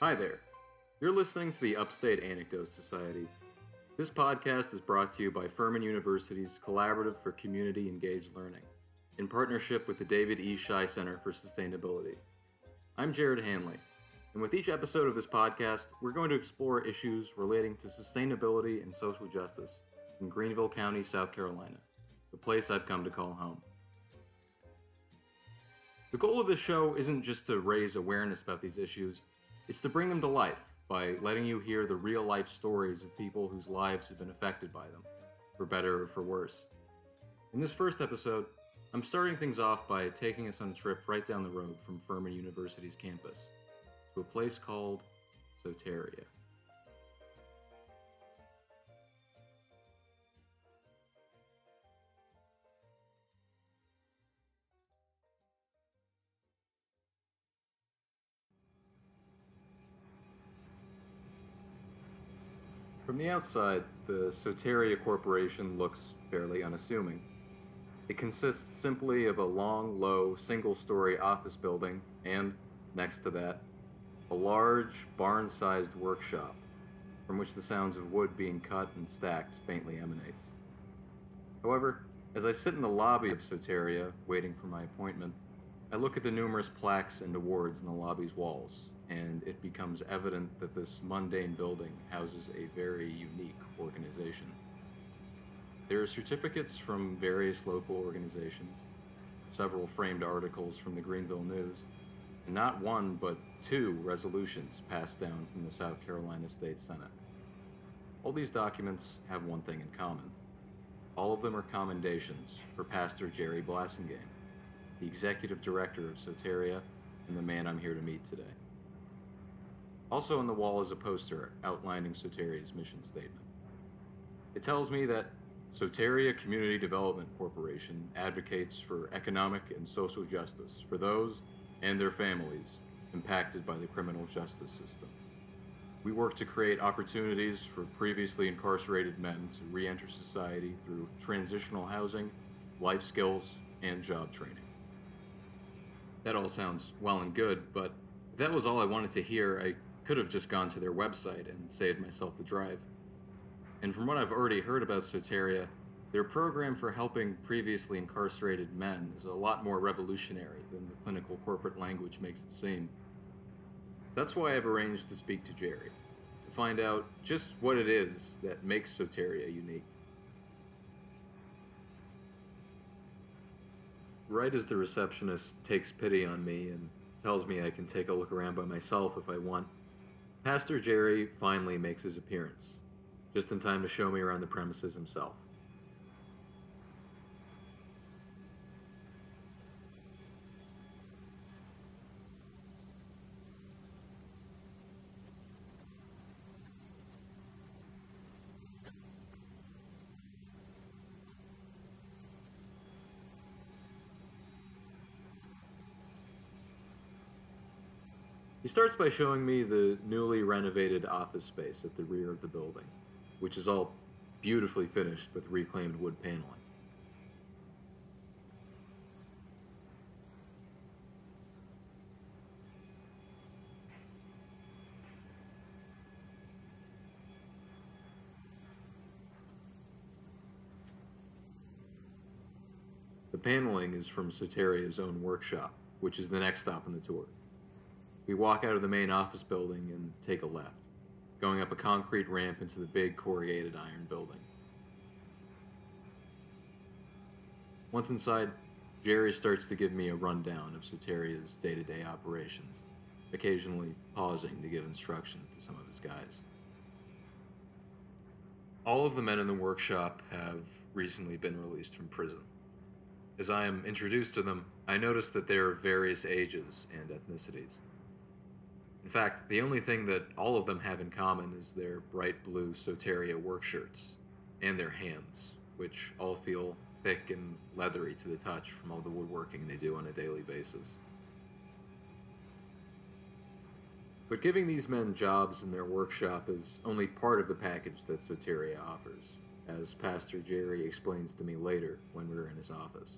Hi there. You're listening to the Upstate Anecdote Society. This podcast is brought to you by Furman University's Collaborative for Community Engaged Learning, in partnership with the David E. Shi Center for Sustainability. I'm Gerrard Hanly, and with each episode of this podcast, we're going to explore issues relating to sustainability and social justice in Greenville County, South Carolina, the place I've come to call home. The goal of this show isn't just to raise awareness about these issues, it's to bring them to life by letting you hear the real life stories of people whose lives have been affected by them, for better or for worse. In this first episode, I'm starting things off by taking us on a trip right down the road from Furman University's campus to a place called Soteria. From the outside, the Soteria Corporation looks fairly unassuming. It consists simply of a long, low, single story office building and, next to that, a large, barn sized workshop from which the sounds of wood being cut and stacked faintly emanates. However, as I sit in the lobby of Soteria, waiting for my appointment, I look at the numerous plaques and awards in the lobby's walls and it becomes evident that this mundane building houses a very unique organization. There are certificates from various local organizations, several framed articles from the Greenville News, and not one but two resolutions passed down from the South Carolina State Senate. All these documents have one thing in common. All of them are commendations for Pastor Jerry Blassingame, the executive director of Soteria and the man I'm here to meet today. Also on the wall is a poster outlining Soteria's mission statement. It tells me that Soteria Community Development Corporation advocates for economic and social justice for those and their families impacted by the criminal justice system. We work to create opportunities for previously incarcerated men to re enter society through transitional housing, life skills, and job training. That all sounds well and good, but if that was all I wanted to hear, I could have just gone to their website and saved myself the drive. And from what I've already heard about Soteria, their program for helping previously incarcerated men is a lot more revolutionary than the clinical corporate language makes it seem. That's why I've arranged to speak to Jerry, to find out just what it is that makes Soteria unique. Right as the receptionist takes pity on me and tells me I can take a look around by myself if I want, Pastor Jerry finally makes his appearance, just in time to show me around the premises himself. He starts by showing me the newly renovated office space at the rear of the building, which is all beautifully finished with reclaimed wood paneling. The paneling is from Soteria's own workshop, which is the next stop on the tour. We walk out of the main office building and take a left, going up a concrete ramp into the big corrugated iron building. Once inside, Jerry starts to give me a rundown of Soteria's day to day operations, occasionally pausing to give instructions to some of his guys. All of the men in the workshop have recently been released from prison. As I am introduced to them, I notice that they are various ages and ethnicities. In fact, the only thing that all of them have in common is their bright blue Soteria work shirts and their hands, which all feel thick and leathery to the touch from all the woodworking they do on a daily basis. But giving these men jobs in their workshop is only part of the package that Soteria offers, as Pastor Jerry explains to me later when we're in his office.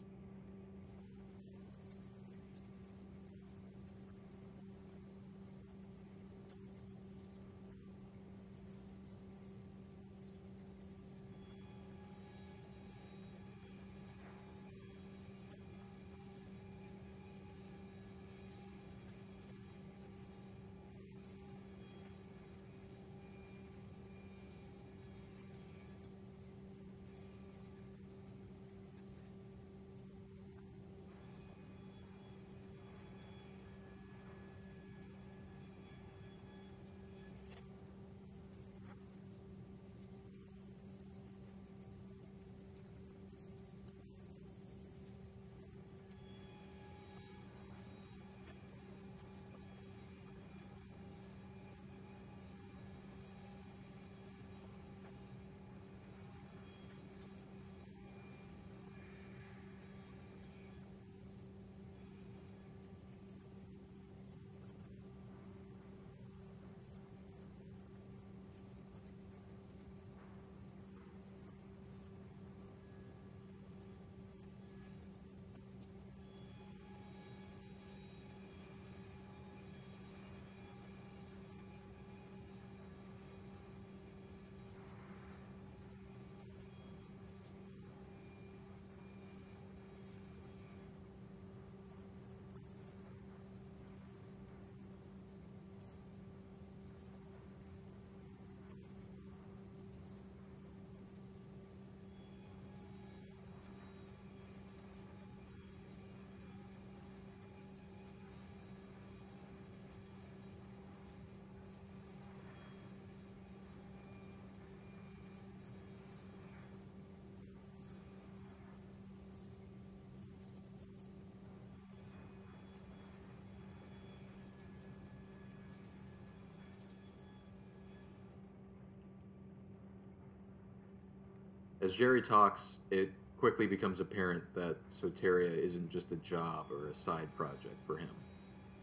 As Jerry talks, it quickly becomes apparent that Soteria isn't just a job or a side project for him.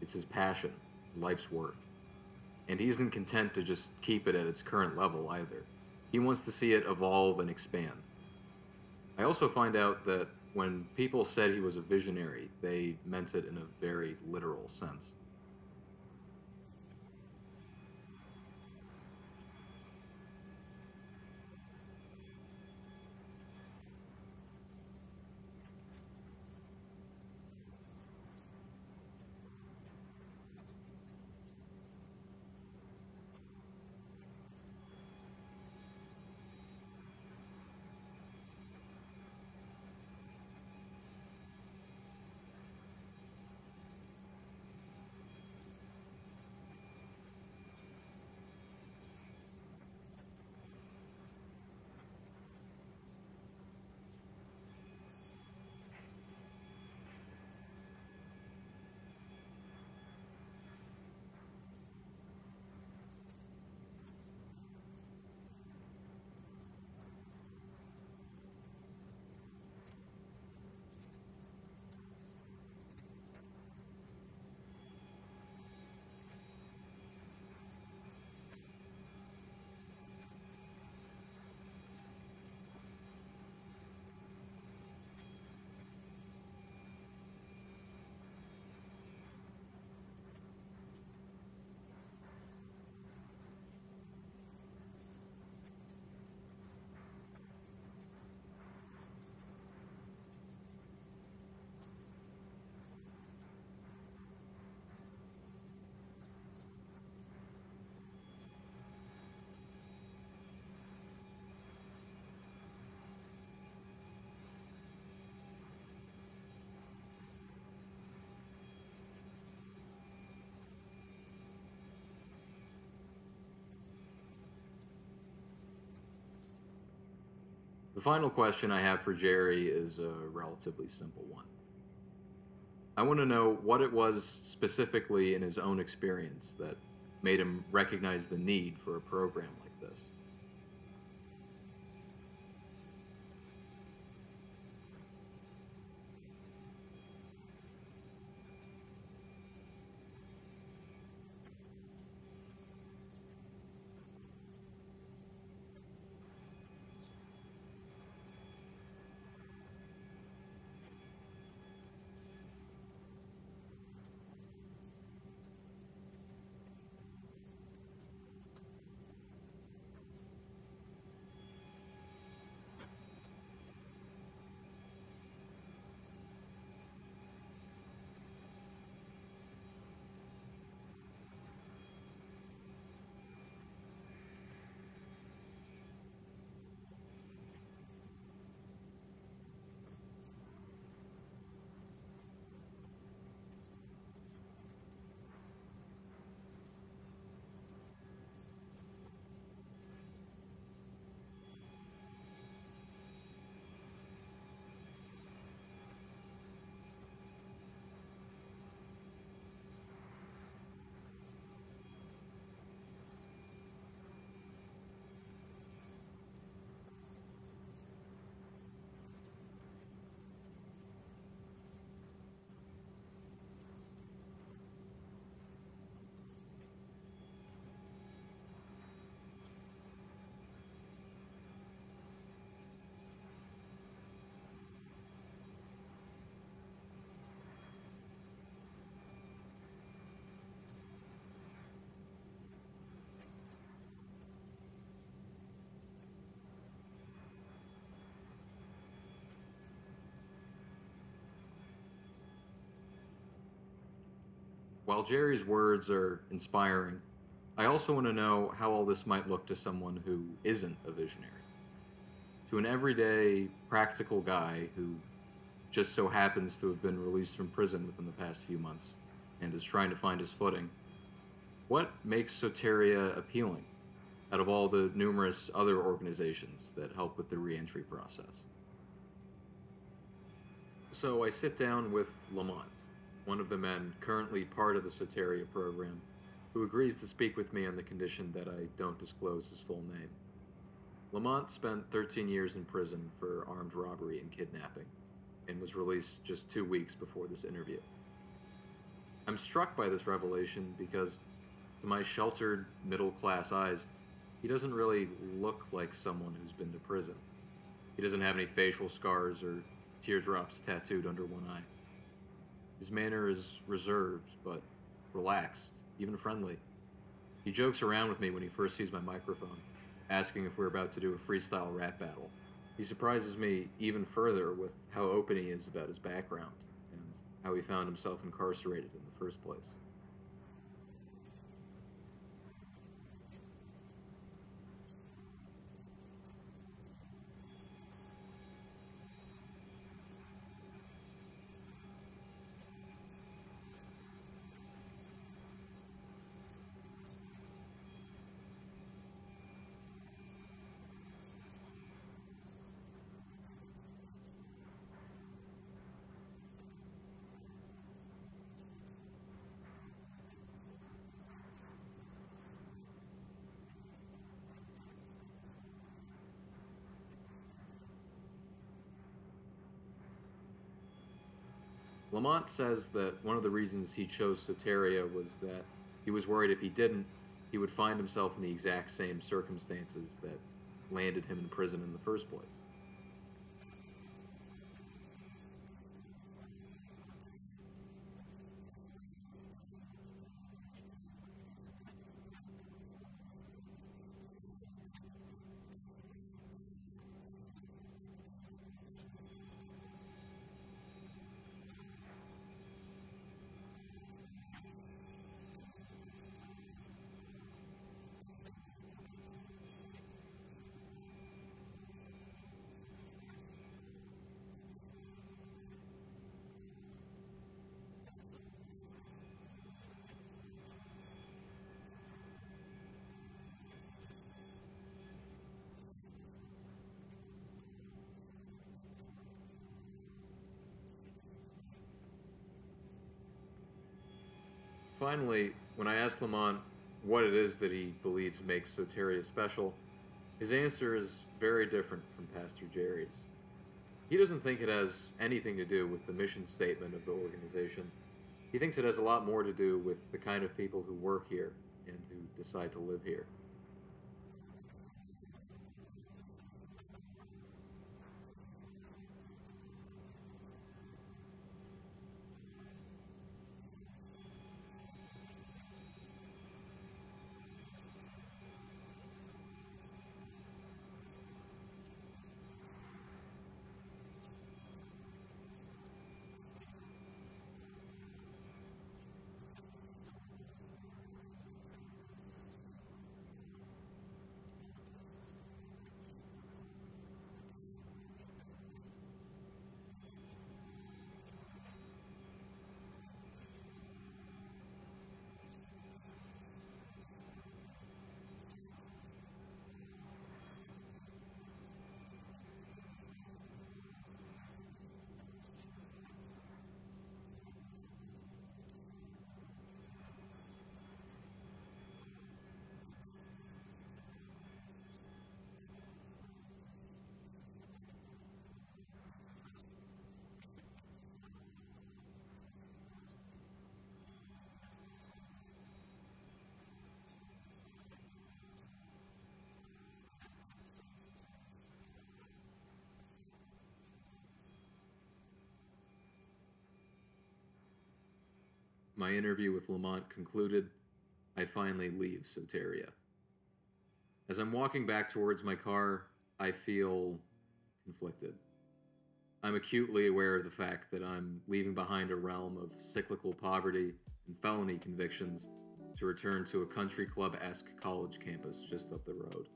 It's his passion, life's work. And he isn't content to just keep it at its current level either. He wants to see it evolve and expand. I also find out that when people said he was a visionary, they meant it in a very literal sense. The final question I have for Jerry is a relatively simple one. I want to know what it was specifically in his own experience that made him recognize the need for a program like this. While Jerry's words are inspiring, I also want to know how all this might look to someone who isn't a visionary. To an everyday, practical guy who just so happens to have been released from prison within the past few months and is trying to find his footing, what makes Soteria appealing out of all the numerous other organizations that help with the reentry process? So I sit down with Lamont one of the men currently part of the Soteria program, who agrees to speak with me on the condition that I don't disclose his full name. Lamont spent 13 years in prison for armed robbery and kidnapping, and was released just two weeks before this interview. I'm struck by this revelation because, to my sheltered, middle class eyes, he doesn't really look like someone who's been to prison. He doesn't have any facial scars or teardrops tattooed under one eye. His manner is reserved, but relaxed, even friendly. He jokes around with me when he first sees my microphone, asking if we're about to do a freestyle rap battle. He surprises me even further with how open he is about his background and how he found himself incarcerated in the first place. Lamont says that one of the reasons he chose Soteria was that he was worried if he didn't, he would find himself in the exact same circumstances that landed him in prison in the first place. Finally, when I asked Lamont what it is that he believes makes Soteria special, his answer is very different from Pastor Jerry's. He doesn't think it has anything to do with the mission statement of the organization. He thinks it has a lot more to do with the kind of people who work here and who decide to live here. My interview with Lamont concluded, I finally leave Soteria. As I'm walking back towards my car, I feel conflicted. I'm acutely aware of the fact that I'm leaving behind a realm of cyclical poverty and felony convictions to return to a country club esque college campus just up the road.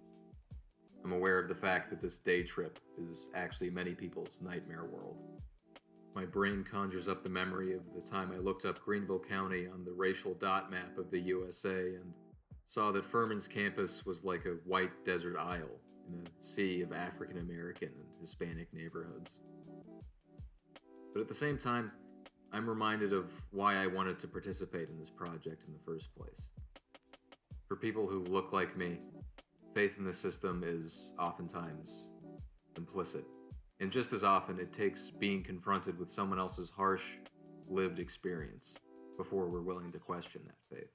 I'm aware of the fact that this day trip is actually many people's nightmare world. My brain conjures up the memory of the time I looked up Greenville County on the racial dot map of the USA and saw that Furman's campus was like a white desert isle in a sea of African American and Hispanic neighborhoods. But at the same time, I'm reminded of why I wanted to participate in this project in the first place. For people who look like me, faith in the system is oftentimes implicit. And just as often, it takes being confronted with someone else's harsh, lived experience before we're willing to question that faith.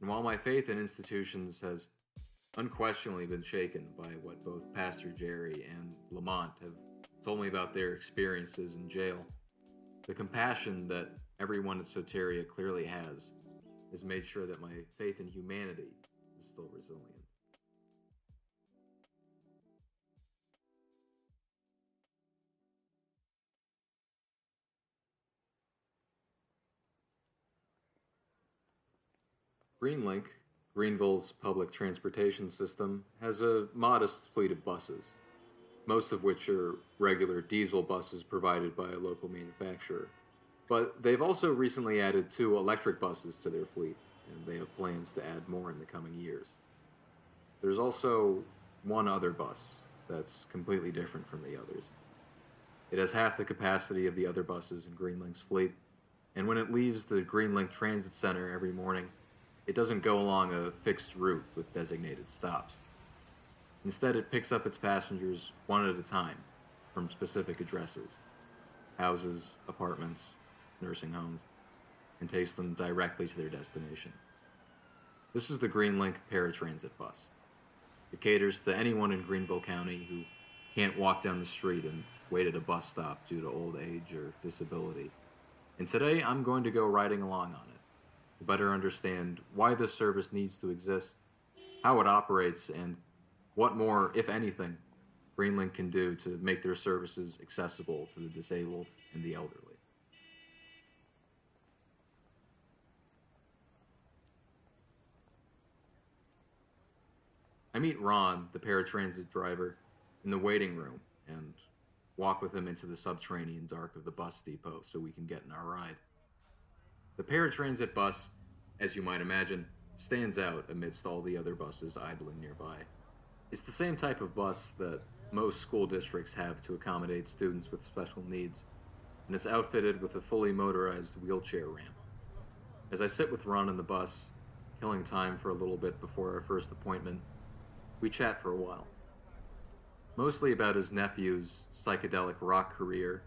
And while my faith in institutions has unquestionably been shaken by what both Pastor Jerry and Lamont have told me about their experiences in jail, the compassion that everyone at Soteria clearly has has made sure that my faith in humanity is still resilient. Greenlink, Greenville's public transportation system, has a modest fleet of buses, most of which are regular diesel buses provided by a local manufacturer. But they've also recently added two electric buses to their fleet, and they have plans to add more in the coming years. There's also one other bus that's completely different from the others. It has half the capacity of the other buses in Greenlink's fleet, and when it leaves the Greenlink Transit Center every morning, it doesn't go along a fixed route with designated stops. Instead, it picks up its passengers one at a time from specific addresses houses, apartments, nursing homes, and takes them directly to their destination. This is the Greenlink paratransit bus. It caters to anyone in Greenville County who can't walk down the street and wait at a bus stop due to old age or disability. And today I'm going to go riding along on it better understand why this service needs to exist, how it operates, and what more, if anything, Greenlink can do to make their services accessible to the disabled and the elderly. I meet Ron, the paratransit driver, in the waiting room and walk with him into the subterranean dark of the bus depot so we can get in our ride. The paratransit bus, as you might imagine, stands out amidst all the other buses idling nearby. It's the same type of bus that most school districts have to accommodate students with special needs, and it's outfitted with a fully motorized wheelchair ramp. As I sit with Ron in the bus, killing time for a little bit before our first appointment, we chat for a while. Mostly about his nephew's psychedelic rock career.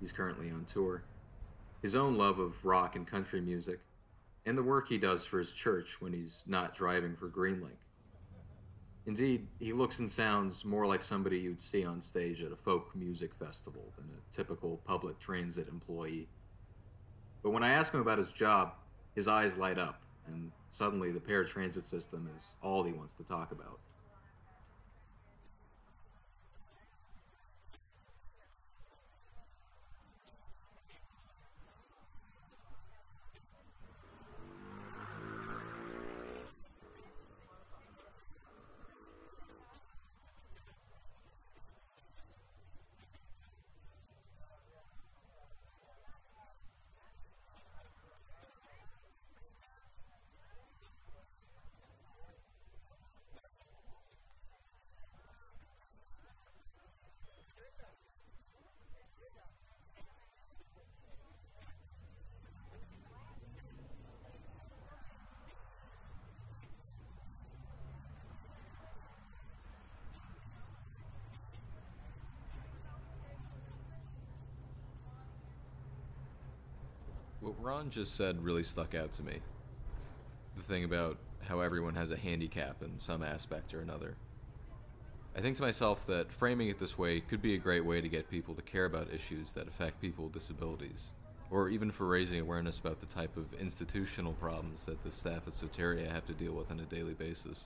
He's currently on tour his own love of rock and country music, and the work he does for his church when he's not driving for Greenlink. Indeed, he looks and sounds more like somebody you'd see on stage at a folk music festival than a typical public transit employee. But when I ask him about his job, his eyes light up, and suddenly the paratransit system is all he wants to talk about. What Ron just said really stuck out to me. The thing about how everyone has a handicap in some aspect or another. I think to myself that framing it this way could be a great way to get people to care about issues that affect people with disabilities, or even for raising awareness about the type of institutional problems that the staff at Soteria have to deal with on a daily basis.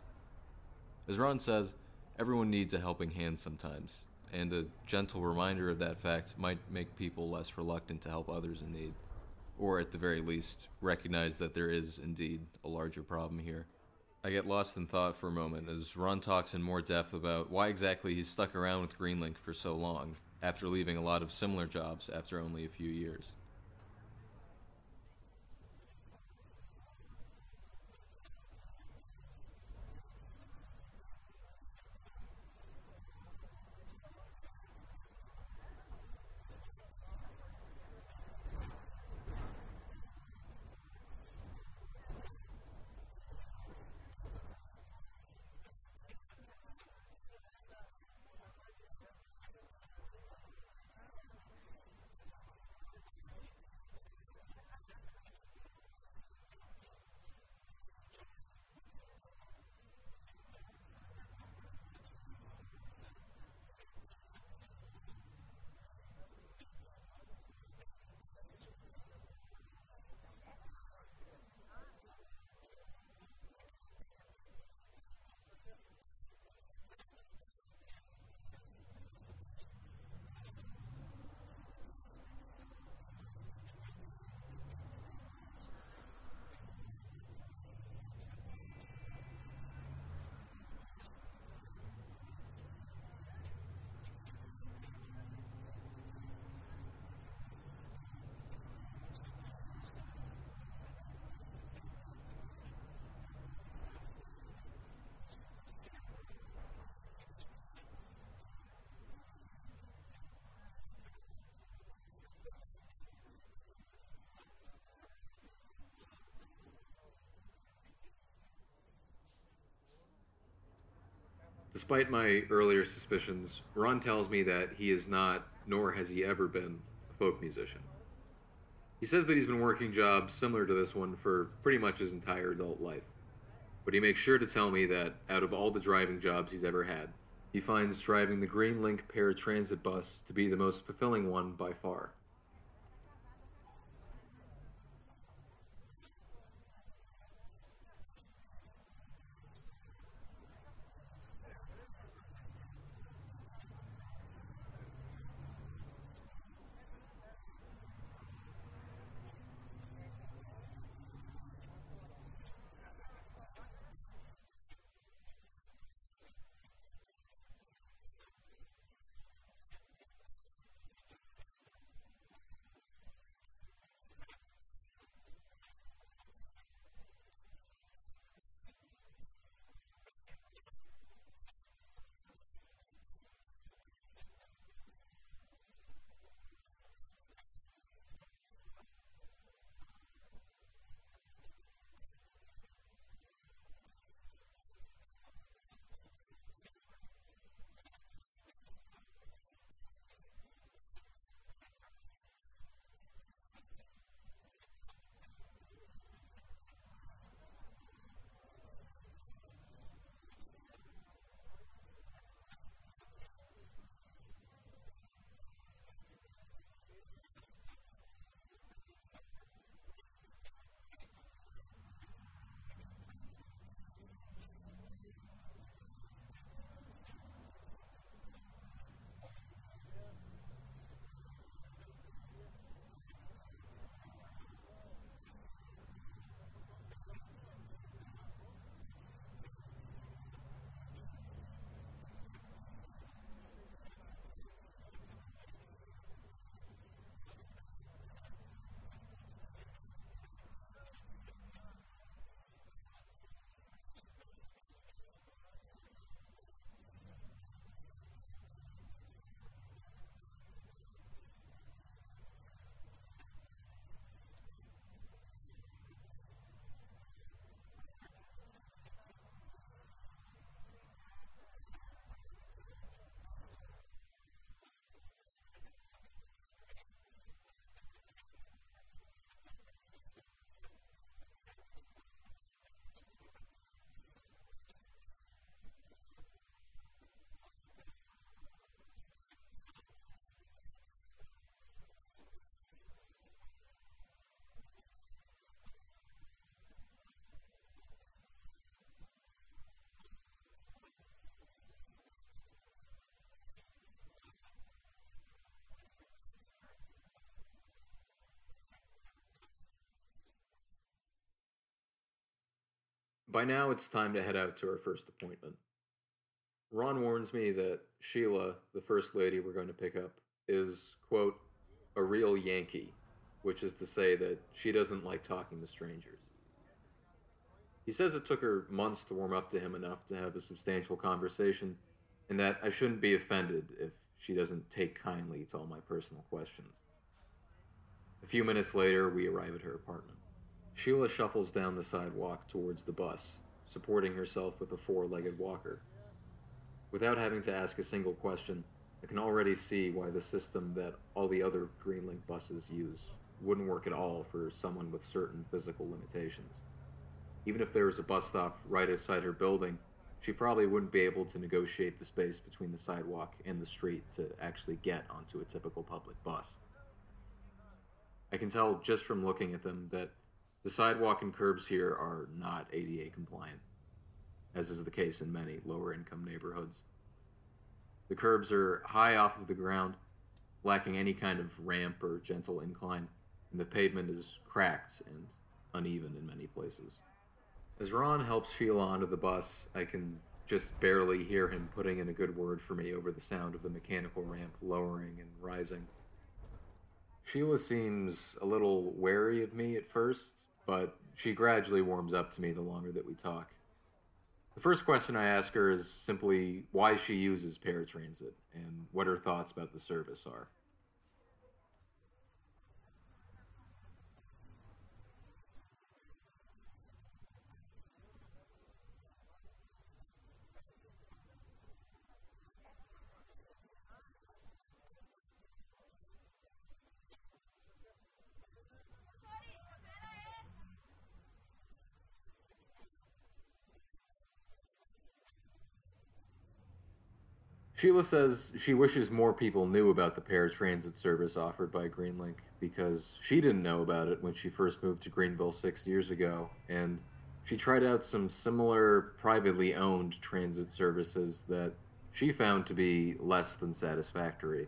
As Ron says, everyone needs a helping hand sometimes, and a gentle reminder of that fact might make people less reluctant to help others in need or at the very least, recognize that there is indeed a larger problem here. I get lost in thought for a moment as Ron talks in more depth about why exactly he's stuck around with Greenlink for so long, after leaving a lot of similar jobs after only a few years. Despite my earlier suspicions, Ron tells me that he is not, nor has he ever been, a folk musician. He says that he's been working jobs similar to this one for pretty much his entire adult life. But he makes sure to tell me that out of all the driving jobs he's ever had, he finds driving the Greenlink paratransit bus to be the most fulfilling one by far. By now, it's time to head out to our first appointment. Ron warns me that Sheila, the first lady we're going to pick up, is, quote, a real Yankee, which is to say that she doesn't like talking to strangers. He says it took her months to warm up to him enough to have a substantial conversation, and that I shouldn't be offended if she doesn't take kindly to all my personal questions. A few minutes later, we arrive at her apartment. Sheila shuffles down the sidewalk towards the bus, supporting herself with a four legged walker. Without having to ask a single question, I can already see why the system that all the other Greenlink buses use wouldn't work at all for someone with certain physical limitations. Even if there was a bus stop right outside her building, she probably wouldn't be able to negotiate the space between the sidewalk and the street to actually get onto a typical public bus. I can tell just from looking at them that the sidewalk and curbs here are not ADA compliant, as is the case in many lower income neighborhoods. The curbs are high off of the ground, lacking any kind of ramp or gentle incline, and the pavement is cracked and uneven in many places. As Ron helps Sheila onto the bus, I can just barely hear him putting in a good word for me over the sound of the mechanical ramp lowering and rising. Sheila seems a little wary of me at first, but she gradually warms up to me the longer that we talk. The first question I ask her is simply why she uses paratransit and what her thoughts about the service are. Sheila says she wishes more people knew about the paratransit service offered by Greenlink because she didn't know about it when she first moved to Greenville six years ago, and she tried out some similar privately owned transit services that she found to be less than satisfactory.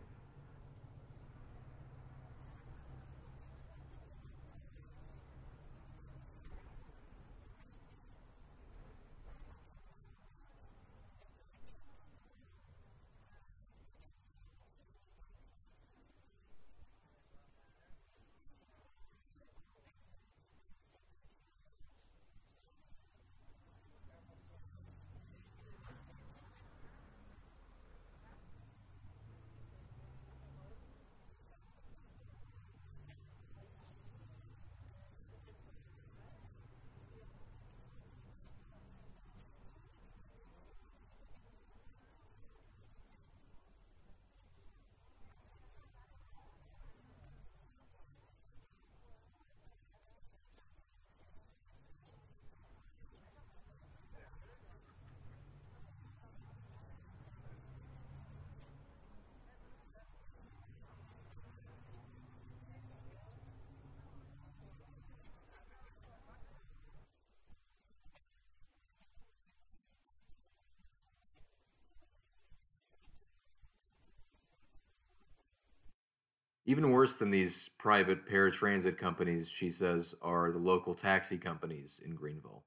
Even worse than these private paratransit companies, she says, are the local taxi companies in Greenville,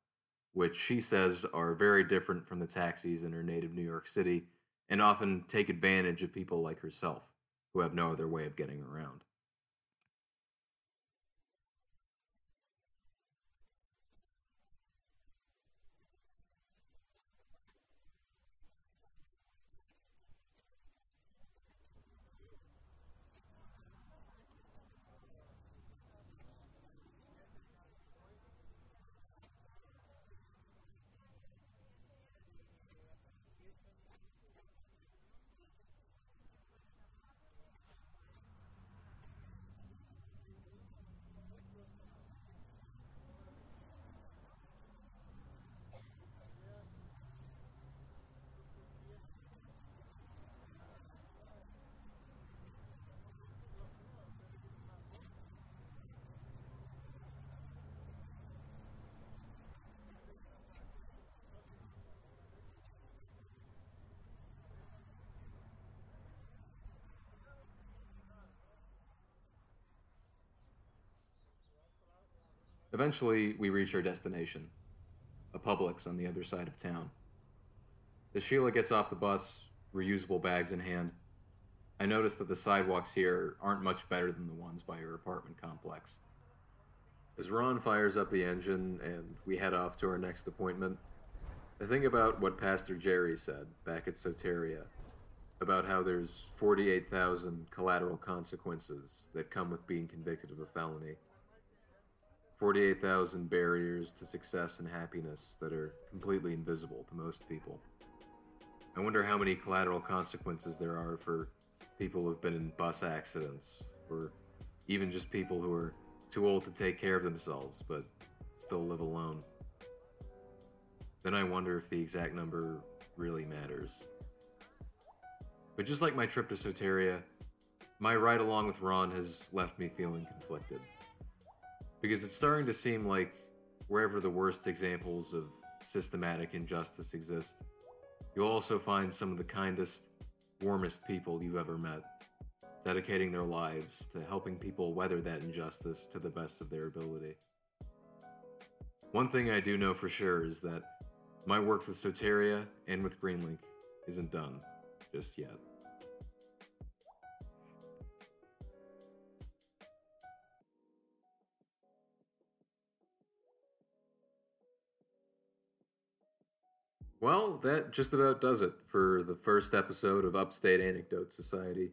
which she says are very different from the taxis in her native New York City and often take advantage of people like herself who have no other way of getting around. Eventually, we reach our destination a Publix on the other side of town. As Sheila gets off the bus, reusable bags in hand, I notice that the sidewalks here aren't much better than the ones by her apartment complex. As Ron fires up the engine and we head off to our next appointment, I think about what Pastor Jerry said back at Soteria about how there's 48,000 collateral consequences that come with being convicted of a felony. 48,000 barriers to success and happiness that are completely invisible to most people. I wonder how many collateral consequences there are for people who've been in bus accidents, or even just people who are too old to take care of themselves but still live alone. Then I wonder if the exact number really matters. But just like my trip to Soteria, my ride along with Ron has left me feeling conflicted because it's starting to seem like wherever the worst examples of systematic injustice exist, you'll also find some of the kindest, warmest people you've ever met, dedicating their lives to helping people weather that injustice to the best of their ability. One thing I do know for sure is that my work with Soteria and with Greenlink isn't done just yet. Well, that just about does it for the first episode of Upstate Anecdote Society.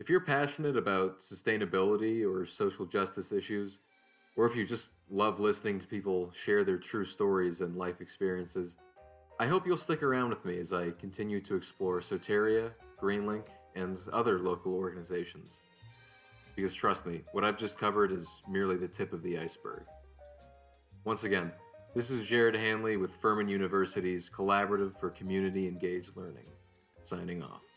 If you're passionate about sustainability or social justice issues, or if you just love listening to people share their true stories and life experiences, I hope you'll stick around with me as I continue to explore Soteria, Greenlink, and other local organizations. Because trust me, what I've just covered is merely the tip of the iceberg. Once again, this is Gerrard Hanly with Furman University's Collaborative for Community Engaged Learning, signing off.